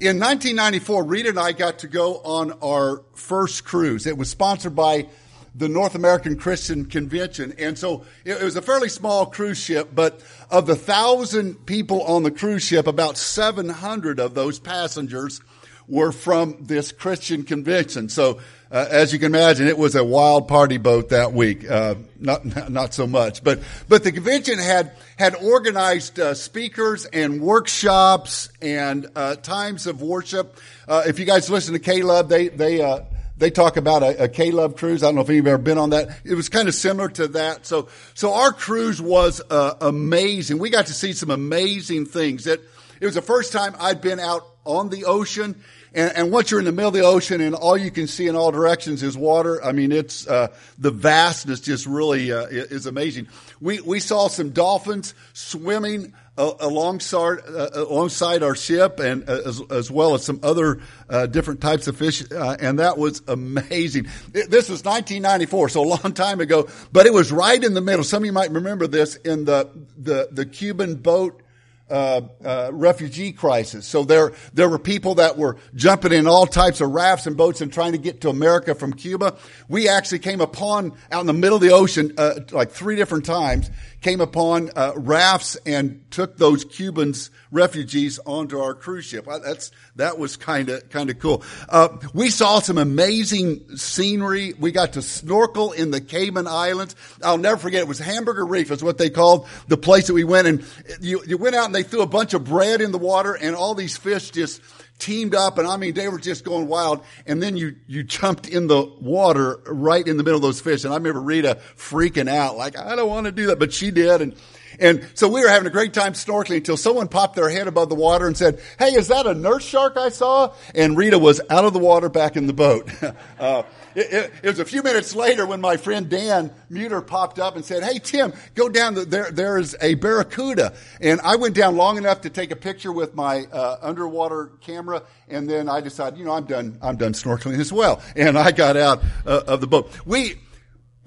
In 1994, Rita and I got to go on our first cruise. It was sponsored by the North American Christian Convention. And so it was a fairly small cruise ship, but of the thousand people on the cruise ship, about 700 of those passengers were from this Christian convention. So uh, as you can imagine, it was a wild party boat that week. Uh, not not so much, but but the convention had had organized uh, speakers and workshops and uh, times of worship. Uh, if you guys listen to K-LOVE, they they uh, they talk about a, a K-LOVE cruise. I don't know if you've ever been on that. It was kind of similar to that. So so our cruise was amazing. We got to see some amazing things. It it was the first time I'd been out on the ocean and, and, once you're in the middle of the ocean and all you can see in all directions is water, I mean, it's uh, the vastness just really uh, is amazing. We we saw some dolphins swimming uh, alongside uh, alongside our ship, and uh, as, as, well as some other uh, different types of fish, and that was amazing. This was 1994, so a long time ago, but it was right in the middle. Some of you might remember this in the the, the Cuban boat uh, uh, refugee crisis. So there, there were people that were jumping in all types of rafts and boats and trying to get to America from Cuba. We actually came upon out in the middle of the ocean, uh, like three different times, came upon uh, rafts and took those Cubans refugees onto our cruise ship. That's that was kind of kind of cool. Uh, we saw some amazing scenery. We got to snorkel in the Cayman Islands. I'll never forget. It was Hamburger Reef, is what they called the place that we went. And you you went out and they threw a bunch of bread in the water, and all these fish just teamed up and I mean they were just going wild. And then you you jumped in the water right in the middle of those fish. And I remember Rita freaking out like I don't want to do that but she did and and so we were having a great time snorkeling until someone popped their head above the water and said, Hey, is that a nurse shark I saw? And Rita was out of the water back in the boat. uh, it, it, it, was a few minutes later when my friend Dan Muter popped up and said, Hey, Tim, go down. The, there, there is a barracuda. And I went down long enough to take a picture with my uh, underwater camera. And then I decided, you know, I'm done, I'm done snorkeling as well. And I got out uh, of the boat. We,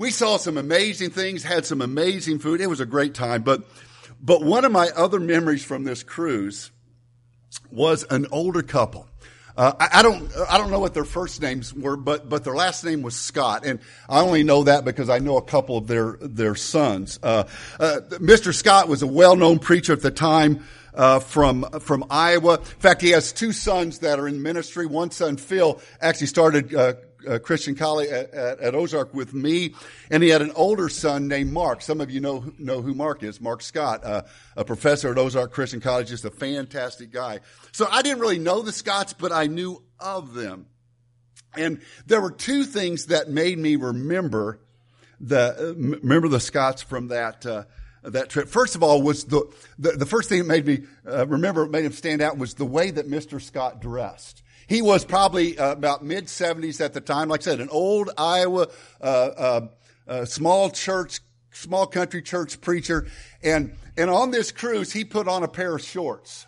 we saw some amazing things, had some amazing food. It was a great time. But, but one of my other memories from this cruise was an older couple. Uh, I, I, don't, I don't know what their first names were, but, but their last name was Scott. And I only know that because I know a couple of their, their sons. Uh, uh, Mr. Scott was a well-known preacher at the time. Uh, from from Iowa. In fact, he has two sons that are in ministry. One son, Phil, actually started uh, uh, Christian College at, at, at, Ozark with me, and he had an older son named Mark. Some of you know know who Mark is. Mark Scott, uh, a professor at Ozark Christian College, just a fantastic guy. So I didn't really know the Scotts, but I knew of them, and there were two things that made me remember the remember the Scotts from that. Uh, that trip. First of all, was the, the, the first thing that made me uh, remember, made him stand out was the way that Mr. Scott dressed. He was probably uh, about mid 70s at the time. Like I said, an old Iowa uh, uh, uh, small church, small country church preacher. And, and on this cruise, he put on a pair of shorts.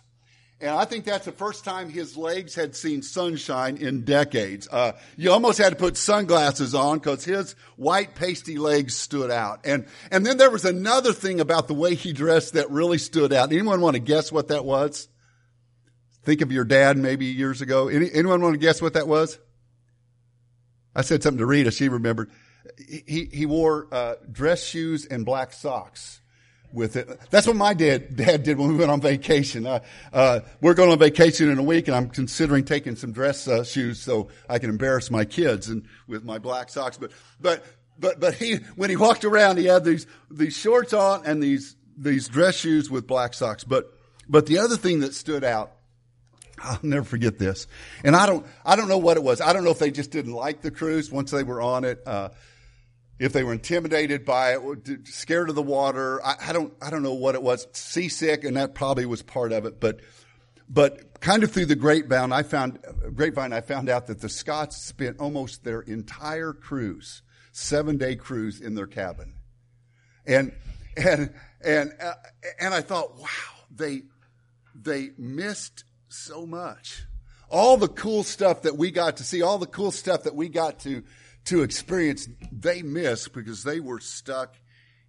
And I think that's the first time his legs had seen sunshine in decades. Uh, you almost had to put sunglasses on because his white pasty legs stood out. And, and then there was another thing about the way he dressed that really stood out. Anyone want to guess what that was? Think of your dad maybe years ago. Any, anyone want to guess what that was? I said something to Rita. She remembered. He, he wore uh, dress shoes and black socks with it. That's what my dad, dad did when we went on vacation. Uh, uh, we're going on vacation in a week and I'm considering taking some dress uh, shoes so I can embarrass my kids and with my black socks. But, but, but, but he, when he walked around, he had these, these shorts on and these, these dress shoes with black socks. But, but the other thing that stood out I'll never forget this. And I don't, I don't know what it was. I don't know if they just didn't like the cruise once they were on it. Uh, if they were intimidated by it, scared of the water. I, I, don't, I don't know what it was. Seasick, and that probably was part of it. But, but kind of through the grapevine, I found grapevine. I found out that the Scotts spent almost their entire cruise, seven day cruise, in their cabin, and and and uh, and I thought, wow, they they missed so much. All the cool stuff that we got to see, all the cool stuff that we got to, to experience, they missed because they were stuck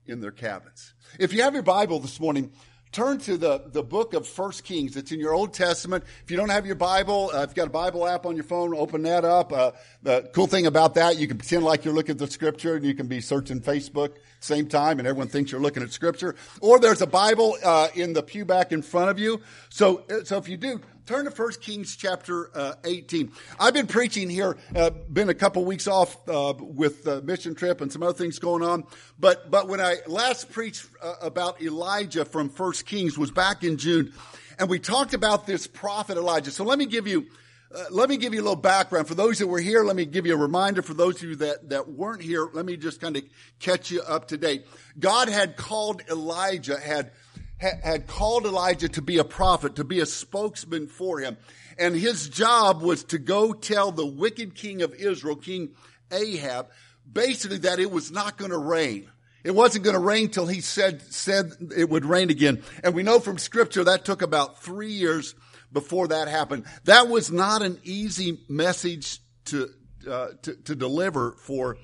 in their cabins. If you have your Bible this morning, turn to the, the book of First Kings. It's in your Old Testament. If you don't have your Bible, uh, if you've got a Bible app on your phone, open that up. Uh, the cool thing about that, you can pretend like you're looking at the scripture and you can be searching Facebook same time and everyone thinks you're looking at scripture. Or there's a Bible uh, in the pew back in front of you. So, uh, so if you do, turn to 1 Kings chapter uh, 18. I've been preaching here, uh, been a couple weeks off uh, with the mission trip and some other things going on. But but when I last preached uh, about Elijah from 1 Kings was back in June, and we talked about this prophet Elijah. So let me give you. Uh, let me give you a little background. For those that were here, let me give you a reminder. For those of you that, that weren't here, let me just kind of catch you up to date. God had called Elijah, had had called Elijah to be a prophet, to be a spokesman for him. And his job was to go tell the wicked king of Israel, King Ahab, basically that it was not going to rain. It wasn't going to rain till he said, said it would rain again. And we know from scripture that took about three years before that happened. That was not an easy message to, uh, to, to, deliver for,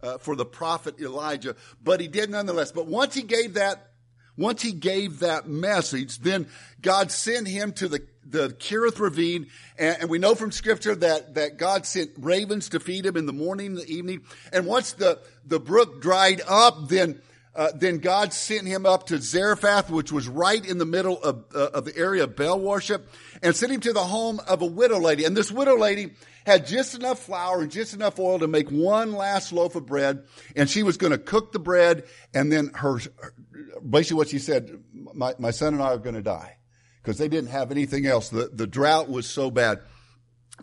uh, for the prophet Elijah, but he did nonetheless. But once he gave that once he gave that message, then God sent him to the, the Kerith ravine. And, and, we know from scripture that, that God sent ravens to feed him in the morning and the evening. And once the, the brook dried up, then, uh, then God sent him up to Zarephath, which was right in the middle of, uh, of the area of Baal worship, and sent him to the home of a widow lady. And this widow lady had just enough flour and just enough oil to make one last loaf of bread, and she was going to cook the bread, and then her, basically what she said, my, my son and I are going to die because they didn't have anything else. The, the drought was so bad.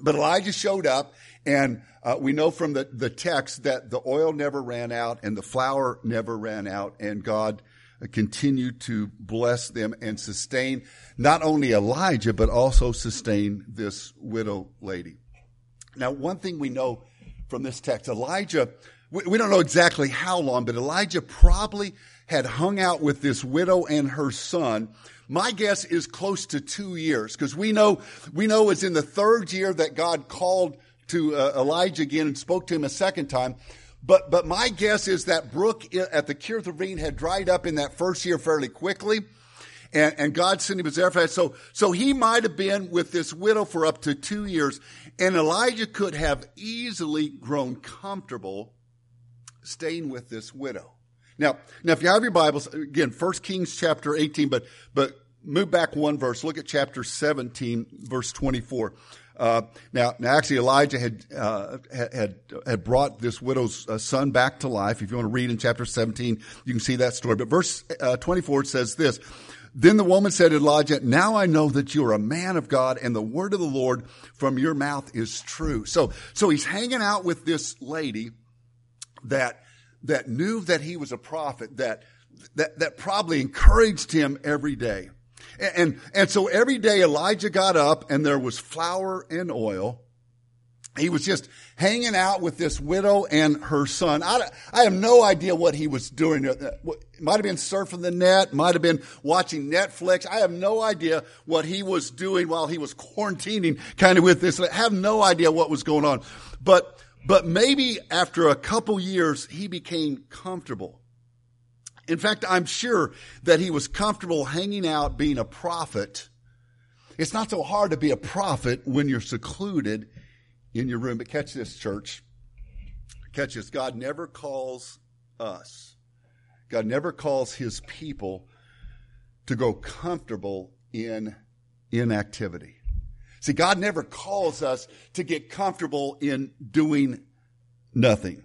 But Elijah showed up and uh, we know from the, the text that the oil never ran out and the flour never ran out and God continued to bless them and sustain not only Elijah, but also sustain this widow lady. Now, one thing we know from this text, Elijah, we, we don't know exactly how long, but Elijah probably had hung out with this widow and her son. My guess is close to two years because we know, we know it's in the third year that God called to uh, Elijah again and spoke to him a second time. But, but my guess is that brook at the Kerith Ravine had dried up in that first year fairly quickly. And, and God sent him to Zarephath. So, so he might have been with this widow for up to two years. And Elijah could have easily grown comfortable staying with this widow. Now, now, if you have your Bibles, again, 1 Kings chapter 18, but, but move back one verse. Look at chapter 17, verse 24. Uh, now, now, actually, Elijah had, uh, had, had brought this widow's uh, son back to life. If you want to read in chapter 17, you can see that story. But verse uh, 24 says this. Then the woman said to Elijah, now I know that you are a man of God and the word of the Lord from your mouth is true. So, so he's hanging out with this lady that that knew that he was a prophet, that, that, that probably encouraged him every day. And, and, and so every day Elijah got up and there was flour and oil. He was just hanging out with this widow and her son. I, I have no idea what he was doing. It might have been surfing the net, might have been watching Netflix. I have no idea what he was doing while he was quarantining kind of with this. I have no idea what was going on. But but maybe after a couple years, he became comfortable. In fact, I'm sure that he was comfortable hanging out being a prophet. It's not so hard to be a prophet when you're secluded in your room. But catch this, church. Catch this. God never calls us, God never calls his people to go comfortable in inactivity. See, God never calls us to get comfortable in doing nothing.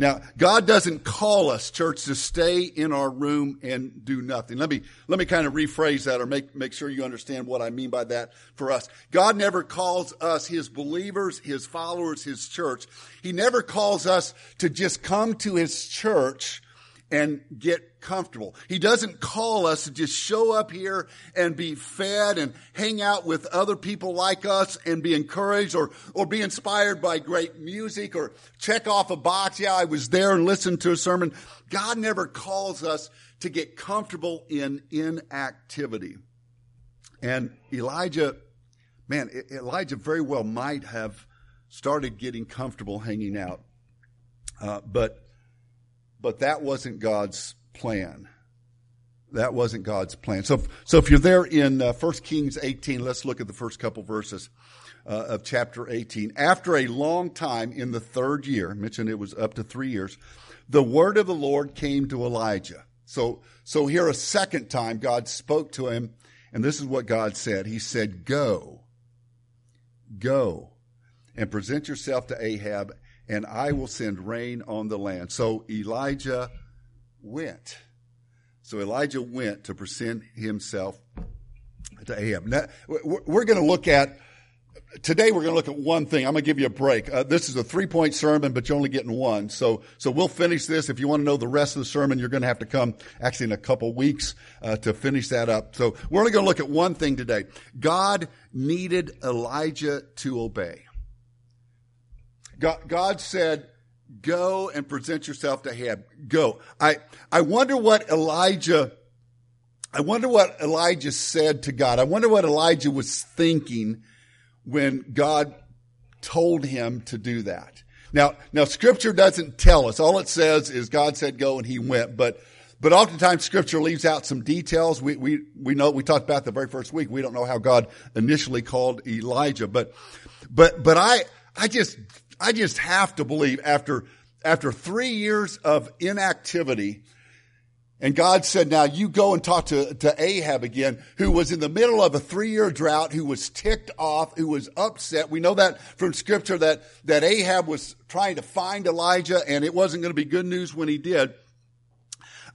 Now, God doesn't call us, church, to stay in our room and do nothing. Let me, let me kind of rephrase that or make, make sure you understand what I mean by that for us. God never calls us, His believers, His followers, His church. He never calls us to just come to His church and get comfortable. He doesn't call us to just show up here and be fed and hang out with other people like us and be encouraged or, or be inspired by great music or check off a box. Yeah, I was there and listened to a sermon. God never calls us to get comfortable in inactivity. And Elijah, man, Elijah very well might have started getting comfortable hanging out. Uh, but but that wasn't God's plan. that wasn't God's plan. So, so if you're there in uh, 1 Kings 18, let's look at the first couple verses uh, of chapter 18. After a long time in the third year, mentioned it was up to three years, the word of the Lord came to Elijah. So, so here a second time God spoke to him, and this is what God said. He said, Go, go, and present yourself to Ahab, and I will send rain on the land. So Elijah went. So Elijah went to present himself to Ahab. Now, we're going to look at today we're going to look at one thing. I'm going to give you a break. Uh, this is a three point sermon, but you're only getting one. So, so we'll finish this. If you want to know the rest of the sermon, you're going to have to come actually in a couple weeks uh, to finish that up. So we're only going to look at one thing today. God needed Elijah to obey. God, God said, go and present yourself to Ahab. Go. I, I wonder what Elijah I wonder what Elijah said to God. I wonder what Elijah was thinking when God told him to do that. Now, now scripture doesn't tell us. All it says is God said go and he went, but but oftentimes scripture leaves out some details. We, we, we know, we talked about the very first week. We don't know how God initially called Elijah, but, but, but I, I just, I just have to believe after, after three years of inactivity, and God said, now you go and talk to, to Ahab again, who was in the middle of a three year drought, who was ticked off, who was upset. We know that from scripture that, that Ahab was trying to find Elijah and it wasn't going to be good news when he did.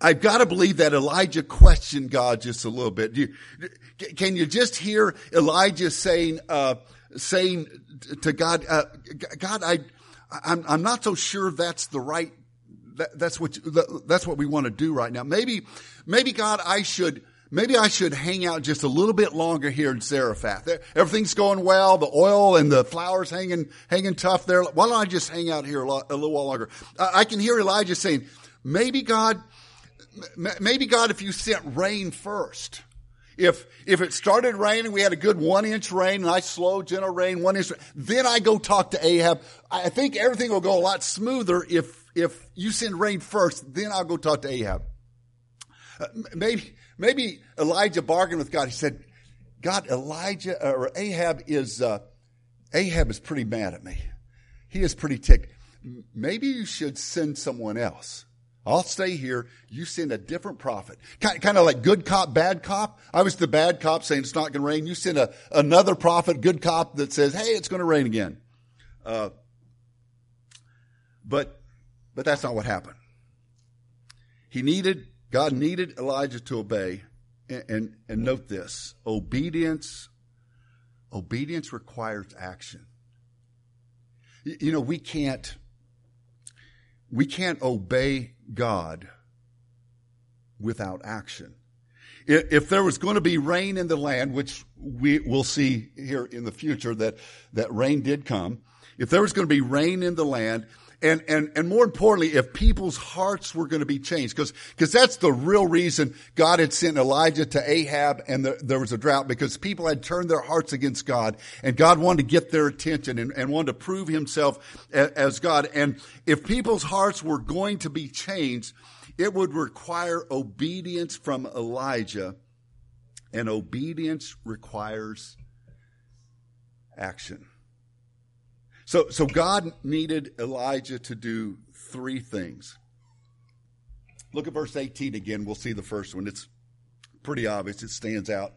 I've got to believe that Elijah questioned God just a little bit. You, can you just hear Elijah saying, uh, saying to God, uh, God, I, I'm, I'm not so sure that's the right that, that's what that's what we want to do right now. Maybe, maybe God, I should maybe I should hang out just a little bit longer here in Zarephath. Everything's going well. The oil and the flowers hanging hanging tough there. Why don't I just hang out here a, a little while longer? I can hear Elijah saying, maybe God, maybe God, if you sent rain first. If, if it started raining, we had a good one inch rain, nice slow, gentle rain, one inch, then I go talk to Ahab. I think everything will go a lot smoother if if you send rain first, then I'll go talk to Ahab. Uh, maybe, maybe Elijah bargained with God. He said, God, Elijah or Ahab is, uh, Ahab is pretty mad at me. He is pretty ticked. Maybe you should send someone else. I'll stay here. You send a different prophet. Kind, of like good cop, bad cop. I was the bad cop saying it's not going to rain. You send a, another prophet, good cop that says, hey, it's going to rain again. Uh, but but that's not what happened. He needed, God needed Elijah to obey. And, and, and note this obedience, obedience requires action. You know, we can't, we can't obey God without action. If there was going to be rain in the land, which we will see here in the future that, that rain did come, if there was going to be rain in the land, and, and, and more importantly, if people's hearts were going to be changed, because, because that's the real reason God had sent Elijah to Ahab and the, there was a drought because people had turned their hearts against God and God wanted to get their attention and, and wanted to prove himself as, as God. And if people's hearts were going to be changed, it would require obedience from Elijah and obedience requires action. So, so God needed Elijah to do three things. Look at verse 18 again. We'll see the first one. It's pretty obvious. It stands out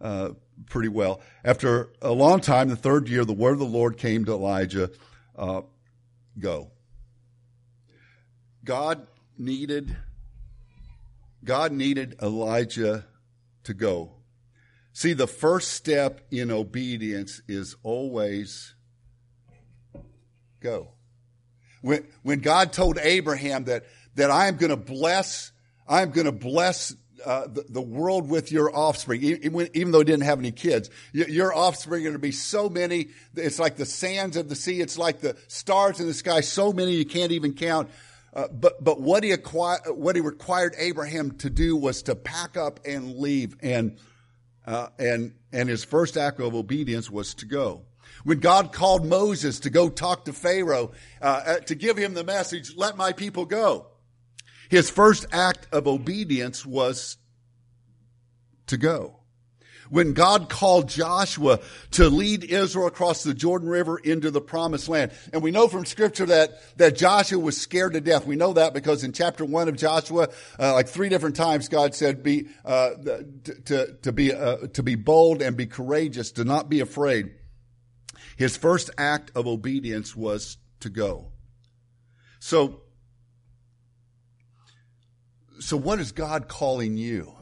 uh, pretty well. After a long time, the third year, the word of the Lord came to Elijah uh, go. God needed God needed Elijah to go. See, the first step in obedience is always go. When, when God told Abraham that, that I am going to bless, I am going to bless uh, the, the, world with your offspring, even, even, though he didn't have any kids. Your offspring are going to be so many. It's like the sands of the sea. It's like the stars in the sky. So many you can't even count. Uh, but but what he acquired, what he required Abraham to do was to pack up and leave, and uh, and and his first act of obedience was to go. When God called Moses to go talk to Pharaoh, uh, uh, to give him the message, let my people go. His first act of obedience was to go. When God called Joshua to lead Israel across the Jordan River into the promised land. And we know from scripture that, that Joshua was scared to death. We know that because in chapter one of Joshua, uh, like three different times, God said, be, uh, to, to, be, uh, to be bold and be courageous, to not be afraid. His first act of obedience was to go. So, so what is God calling you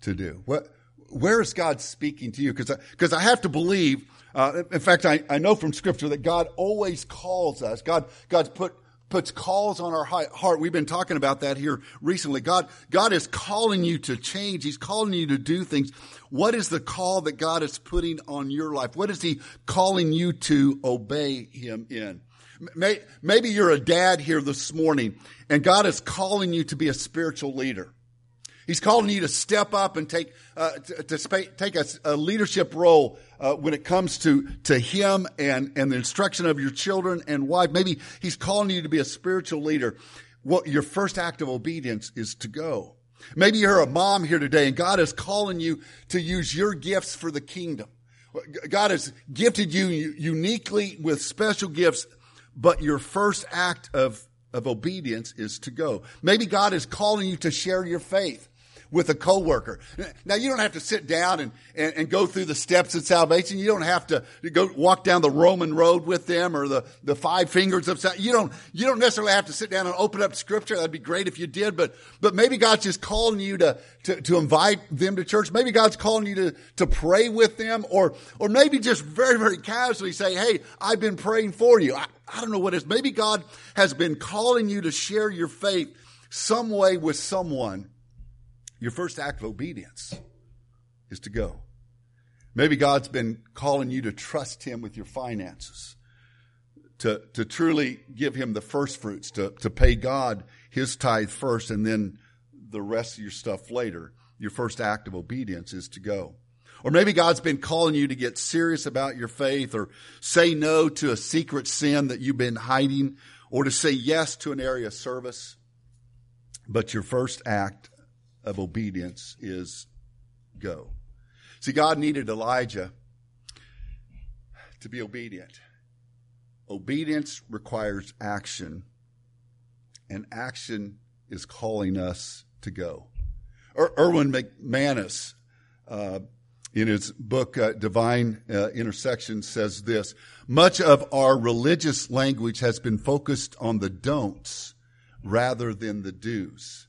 to do? What, where is God speaking to you? Because because I, I, have to believe. Uh, in fact, I, I know from Scripture that God always calls us. God God's put puts calls on our heart. We've been talking about that here recently. God God is calling you to change. He's calling you to do things. What is the call that God is putting on your life? What is He calling you to obey Him in? Maybe you're a dad here this morning and God is calling you to be a spiritual leader. He's calling you to step up and take uh, to, to sp- take a, a, leadership role uh, when it comes to to him and and the instruction of your children and wife. Maybe he's calling you to be a spiritual leader. What your first act of obedience is to go. Maybe you're a mom here today, and God is calling you to use your gifts for the kingdom. God has gifted you uniquely with special gifts, but your first act of of obedience is to go. Maybe God is calling you to share your faith with a coworker. Now you don't have to sit down and, and, and, go through the steps of salvation. You don't have to go walk down the Roman road with them or the, the five fingers of salvation. You don't, you don't necessarily have to sit down and open up scripture. That'd be great if you did, but, but maybe God's just calling you to, to, to invite them to church. Maybe God's calling you to, to pray with them or, or maybe just very, very casually say, Hey, I've been praying for you. I, I don't know what it is. Maybe God has been calling you to share your faith some way with someone your first act of obedience is to go. Maybe God's been calling you to trust Him with your finances, to, to truly give Him the first fruits, to, to pay God His tithe first and then the rest of your stuff later. Your first act of obedience is to go. Or maybe God's been calling you to get serious about your faith or say no to a secret sin that you've been hiding or to say yes to an area of service. But your first act of obedience is go. See, God needed Elijah to be obedient. Obedience requires action, and action is calling us to go. Er- Erwin McManus, uh, in his book uh, Divine uh, Intersection, says this Much of our religious language has been focused on the don'ts rather than the do's.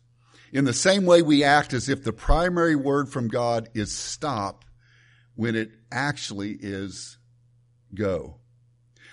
In the same way, we act as if the primary word from God is stop when it actually is go.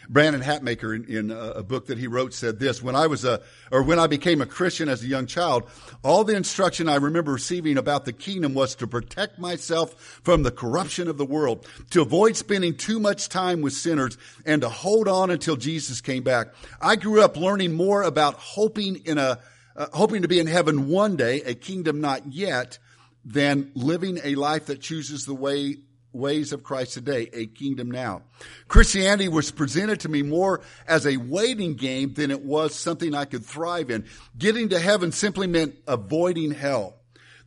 Brandon Hatmaker, in, in, a book that he wrote, said this: When I was a, or when I became a Christian as a young child, all the instruction I remember receiving about the kingdom was to protect myself from the corruption of the world, to avoid spending too much time with sinners, and to hold on until Jesus came back. I grew up learning more about hoping in a uh, hoping to be in heaven one day, a kingdom not yet, than living a life that chooses the way ways of Christ today, a kingdom now. Christianity was presented to me more as a waiting game than it was something I could thrive in. Getting to heaven simply meant avoiding hell.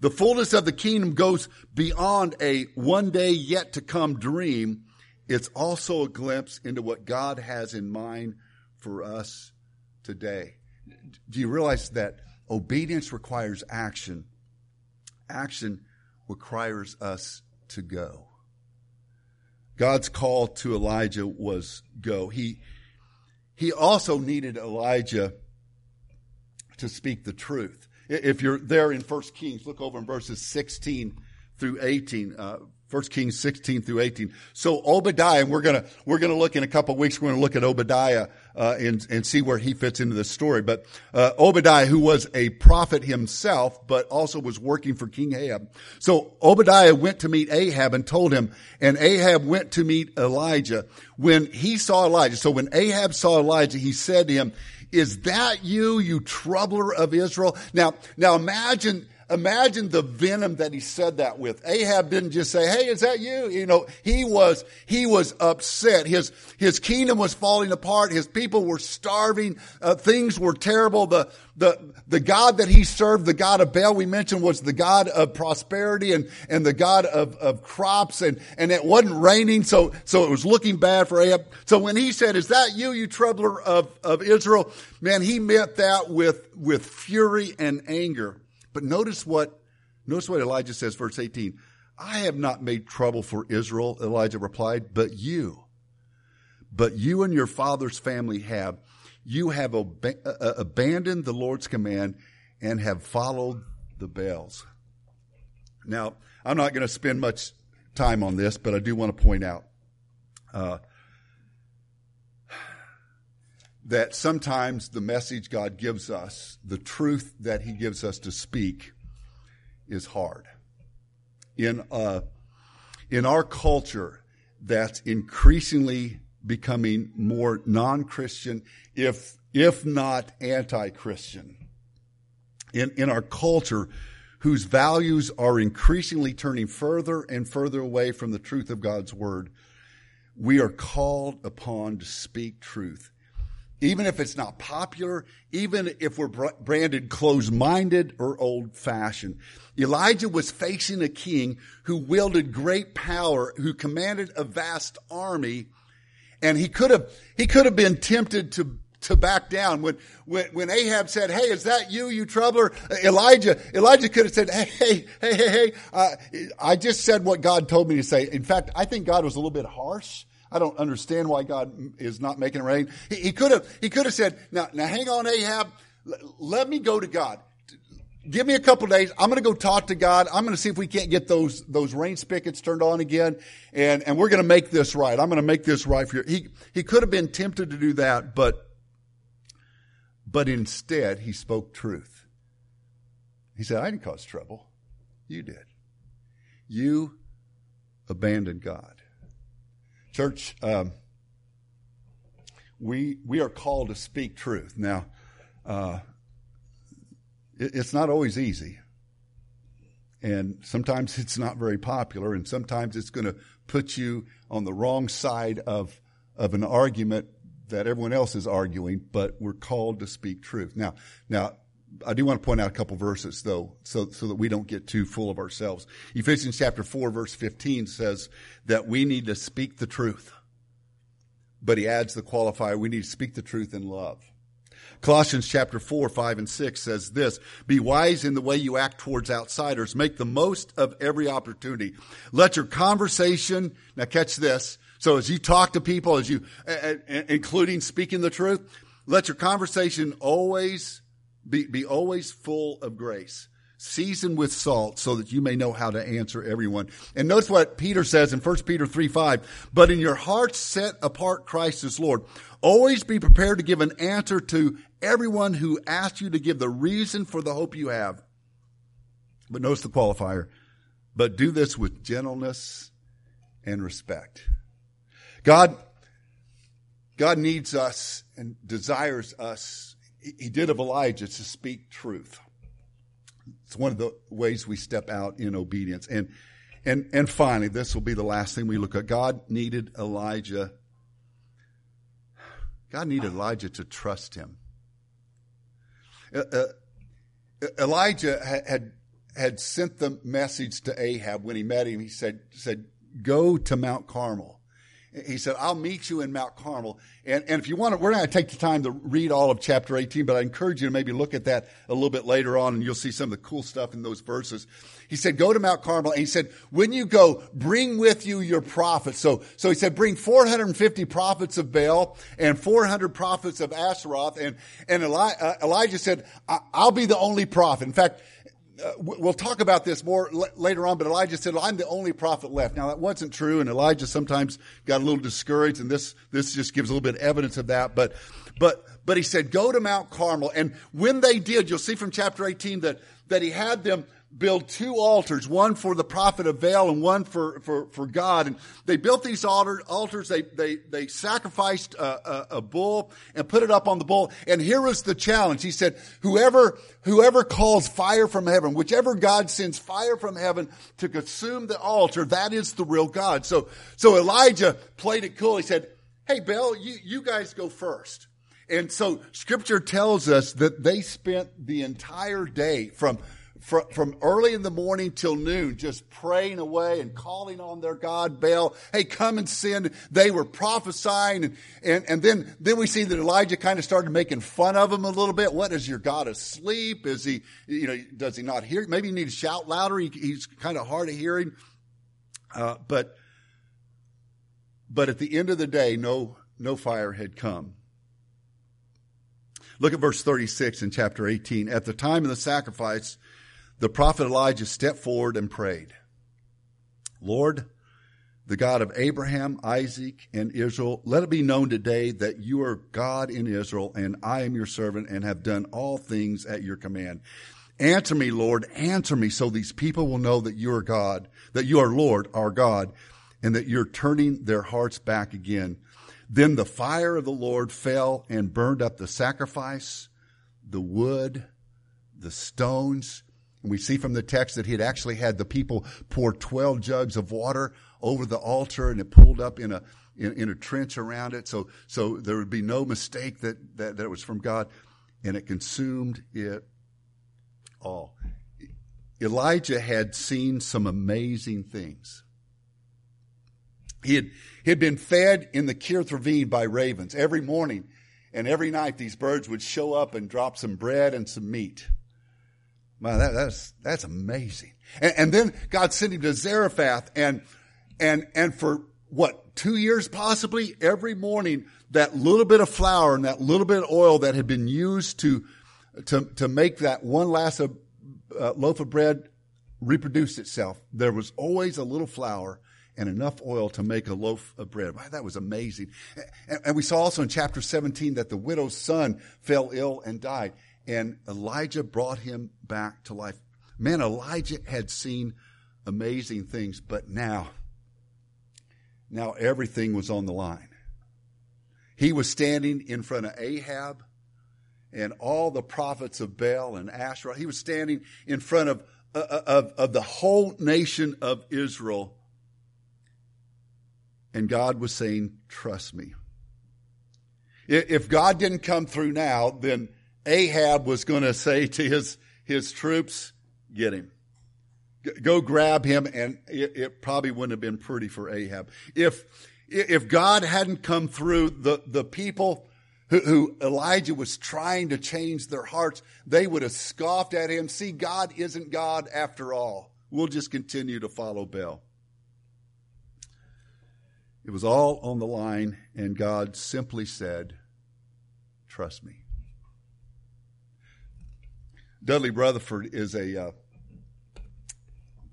The fullness of the kingdom goes beyond a one day yet to come dream. It's also a glimpse into what God has in mind for us today do you realize that obedience requires action? Action requires us to go. God's call to Elijah was go. He, he also needed Elijah to speak the truth. If you're there in 1 Kings, look over in verses 16 through 18. Uh, 1 Kings 16 through 18. So Obadiah, and we're gonna, we're gonna look in a couple weeks, we're gonna look at Obadiah, uh, and, and see where he fits into this story. But, uh, Obadiah, who was a prophet himself, but also was working for King Ahab. So Obadiah went to meet Ahab and told him, and Ahab went to meet Elijah. When he saw Elijah, so when Ahab saw Elijah, he said to him, is that you, you troubler of Israel? Now, now imagine, imagine the venom that he said that with. Ahab didn't just say, Hey, is that you? You know, he was, he was upset. His, his kingdom was falling apart. His people were starving. Uh, things were terrible. The, the, the God that he served, the God of Baal we mentioned was the God of prosperity and, and the God of, of crops and, and it wasn't raining. So, so it was looking bad for Ahab. So when he said, is that you, you troubler of, of Israel? Man, he meant that with, with fury and anger. But notice what, notice what Elijah says, verse 18. I have not made trouble for Israel, Elijah replied, but you. But you and your father's family have. You have ob- uh, abandoned the Lord's command and have followed the Baals. Now, I'm not going to spend much time on this, but I do want to point out uh, that sometimes the message God gives us, the truth that He gives us to speak, is hard. In uh, in our culture, that's increasingly becoming more non-Christian, if if not anti-Christian. In in our culture, whose values are increasingly turning further and further away from the truth of God's word, we are called upon to speak truth even if it's not popular, even if we're branded closed-minded or old-fashioned. Elijah was facing a king who wielded great power, who commanded a vast army, and he could have, he could have been tempted to, to back down. When, when, when Ahab said, Hey, is that you, you troubler? Elijah, Elijah could have said, Hey, hey, hey, hey, hey, uh, I just said what God told me to say. In fact, I think God was a little bit harsh I don't understand why God is not making it rain. He, he could have, he could have said, now, now hang on, Ahab. Let me go to God. Give me a couple days. I'm going to go talk to God. I'm going to see if we can't get those, those rain spigots turned on again. And, and we're going to make this right. I'm going to make this right for you. He, he could have been tempted to do that, but, but instead he spoke truth. He said, I didn't cause trouble. You did. You abandoned God. Church, um, we we are called to speak truth. Now, uh, it, it's not always easy, and sometimes it's not very popular, and sometimes it's going to put you on the wrong side of of an argument that everyone else is arguing. But we're called to speak truth. Now, now I do want to point out a couple verses though, so, so that we don't get too full of ourselves. Ephesians chapter 4 verse 15 says that we need to speak the truth. But he adds the qualifier, we need to speak the truth in love. Colossians chapter 4, 5, and 6 says this, Be wise in the way you act towards outsiders. Make the most of every opportunity. Let your conversation, now catch this, so as you talk to people, as you, including speaking the truth, let your conversation always be, be always full of grace, seasoned with salt, so that you may know how to answer everyone. And notice what Peter says in 1 Peter 3 5. But in your hearts set apart Christ as Lord. Always be prepared to give an answer to everyone who asks you to give the reason for the hope you have. But notice the qualifier. But do this with gentleness and respect. God, God needs us and desires us he did of Elijah to speak truth. It's one of the ways we step out in obedience. And, and, and finally, this will be the last thing we look at. God needed Elijah. God needed Elijah to trust him. Uh, uh, Elijah had, had sent the message to Ahab when he met him. He said, said, go to Mount Carmel he said, I'll meet you in Mount Carmel. And, and if you want to, we're not going to take the time to read all of chapter 18, but I encourage you to maybe look at that a little bit later on and you'll see some of the cool stuff in those verses. He said, go to Mount Carmel. And he said, when you go, bring with you your prophets. So, so he said, bring 450 prophets of Baal and 400 prophets of Asheroth. And, and Eli, uh, Elijah said, I'll be the only prophet. In fact, uh, we'll talk about this more l- later on, but Elijah said, I'm the only prophet left. Now that wasn't true, and Elijah sometimes got a little discouraged, and this, this just gives a little bit of evidence of that. But, but, but he said, go to Mount Carmel. And when they did, you'll see from chapter 18 that, that he had them build two altars, one for the prophet of Baal and one for, for, for God. And they built these altar, altars. They, they, they sacrificed a, a, a, bull and put it up on the bull. And here was the challenge. He said, whoever, whoever calls fire from heaven, whichever God sends fire from heaven to consume the altar, that is the real God. So, so Elijah played it cool. He said, Hey, Baal, you, you guys go first. And so scripture tells us that they spent the entire day from from, from early in the morning till noon, just praying away and calling on their God, Baal. Hey, come and send. They were prophesying. And, and, and then, then we see that Elijah kind of started making fun of them a little bit. What is your God asleep? Is he, you know, does he not hear? Maybe you need to shout louder. He, he's kind of hard of hearing. Uh, but, but at the end of the day, no, no fire had come. Look at verse 36 in chapter 18. At the time of the sacrifice, the prophet Elijah stepped forward and prayed, Lord, the God of Abraham, Isaac, and Israel, let it be known today that you are God in Israel, and I am your servant, and have done all things at your command. Answer me, Lord, answer me, so these people will know that you are God, that you are Lord, our God, and that you're turning their hearts back again. Then the fire of the Lord fell and burned up the sacrifice, the wood, the stones, we see from the text that he had actually had the people pour 12 jugs of water over the altar and it pulled up in a, in, in a trench around it. So, so there would be no mistake that, that, that it was from God and it consumed it all. Elijah had seen some amazing things. He had, he had been fed in the Kerith ravine by ravens every morning and every night these birds would show up and drop some bread and some meat. Man, that, that's, that's amazing. And, and, then God sent him to Zarephath and, and, and for what, two years possibly, every morning, that little bit of flour and that little bit of oil that had been used to, to, to make that one last uh, loaf of bread reproduce itself. There was always a little flour and enough oil to make a loaf of bread. Wow, that was amazing. And, and we saw also in chapter 17 that the widow's son fell ill and died and Elijah brought him back to life. Man, Elijah had seen amazing things, but now, now everything was on the line. He was standing in front of Ahab and all the prophets of Baal and Asherah. He was standing in front of, uh, uh, of, of the whole nation of Israel. And God was saying, trust me. If God didn't come through now, then Ahab was going to say to his, his troops, get him. Go grab him, and it, it, probably wouldn't have been pretty for Ahab. If, if God hadn't come through, the, the people who, who Elijah was trying to change their hearts, they would have scoffed at him. See, God isn't God after all. We'll just continue to follow Baal. It was all on the line, and God simply said, Trust me. Dudley Rutherford is a uh,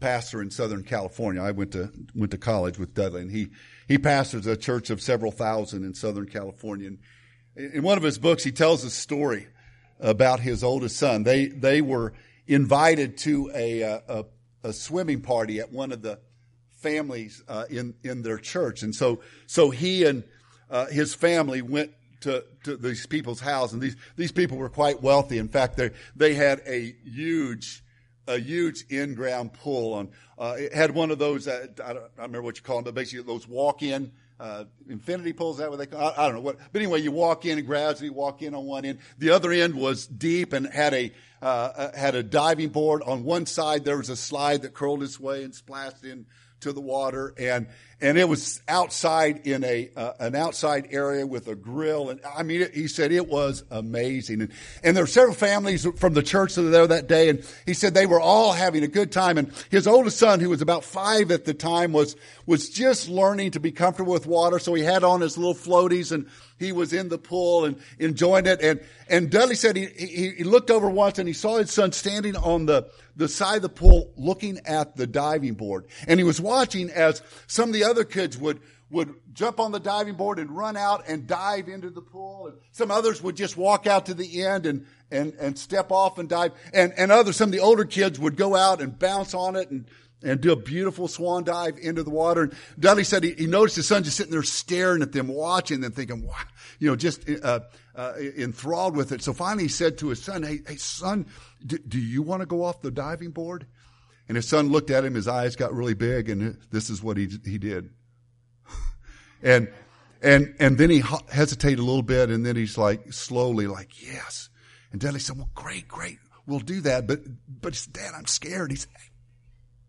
pastor in Southern California. I went to went to college with Dudley, and he he pastors a church of several thousand in Southern California. And in one of his books, he tells a story about his oldest son. They they were invited to a a, uh, a, a swimming party at one of the families uh, in in their church, and so so he and uh, his family went to, to these people's house, and these these people were quite wealthy. In fact, they they had a huge a huge in-ground pool on. Uh, it had one of those. Uh, I, don't, I don't remember what you call them, but basically those walk-in uh, infinity pools. That what they call? I, I, don't know what. But anyway, you walk in and gradually walk in on one end. The other end was deep and had a uh, uh, had a diving board on one side. There was a slide that curled its way and splashed in to the water and and it was outside in a uh, an outside area with a grill. And I mean it, he said it was amazing. And and there were several families from the church that were there that day. And he said they were all having a good time. And his oldest son who was about 5 at the time was was just learning to be comfortable with water. So he had on his little floaties and he was in the pool and enjoying it. And and Dudley said he he, he looked over once and he saw his son standing on the the side of the pool looking at the diving board. And he was watching as some of the other kids would would jump on the diving board and run out and dive into the pool. And some others would just walk out to the end and, and, and step off and dive. And, and others, some of the older kids would go out and bounce on it and, and do a beautiful swan dive into the water. And Dudley said he, he noticed his son just sitting there staring at them, watching them, thinking, wow, you know, just uh, uh, enthralled with it. So finally he said to his son, hey, hey son, do, do you want to go off the diving board? And his son looked at him, his eyes got really big, and this is what he, he did. And, and, and then he hesitated a little bit and then he's like slowly like, yes. And Dudley said, well, great, great. We'll do that. But, but Dad, I'm scared. He said,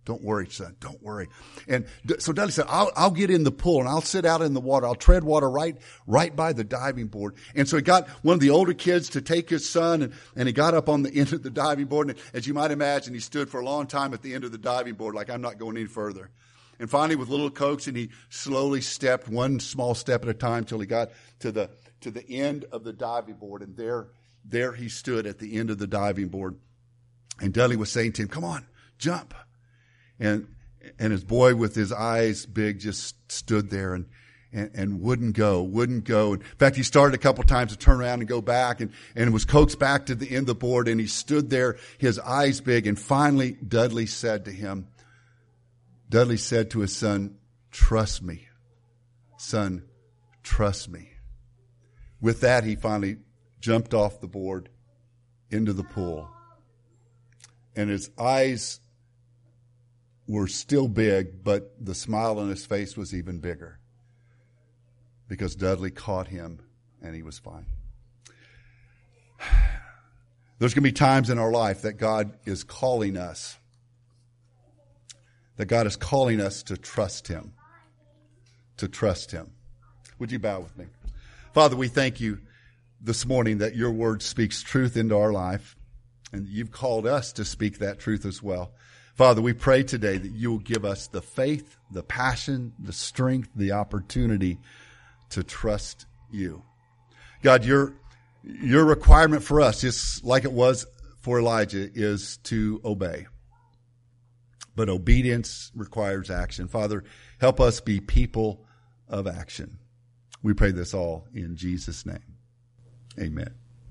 don't worry, son. Don't worry. And so Dudley said, I'll, I'll get in the pool and I'll sit out in the water. I'll tread water right, right by the diving board. And so he got one of the older kids to take his son and, and he got up on the end of the diving board. And as you might imagine, he stood for a long time at the end of the diving board, like I'm not going any further. And finally, with little coaxing, he slowly stepped one small step at a time till he got to the, to the end of the diving board. And there, there he stood at the end of the diving board. And Dudley was saying to him, come on, jump. And, and his boy with his eyes big just stood there and, and, and, wouldn't go, wouldn't go. In fact, he started a couple times to turn around and go back and, and was coaxed back to the end of the board and he stood there, his eyes big. And finally, Dudley said to him, Dudley said to his son, Trust me. Son, trust me. With that, he finally jumped off the board into the pool. And his eyes were still big, but the smile on his face was even bigger because Dudley caught him and he was fine. There's going to be times in our life that God is calling us that God is calling us to trust Him. To trust Him. Would you bow with me? Father, we thank you this morning that your word speaks truth into our life, and you've called us to speak that truth as well. Father, we pray today that you will give us the faith, the passion, the strength, the opportunity to trust you. God, your, your requirement for us, just like it was for Elijah, is to obey but obedience requires action. Father, help us be people of action. We pray this all in Jesus' name. Amen.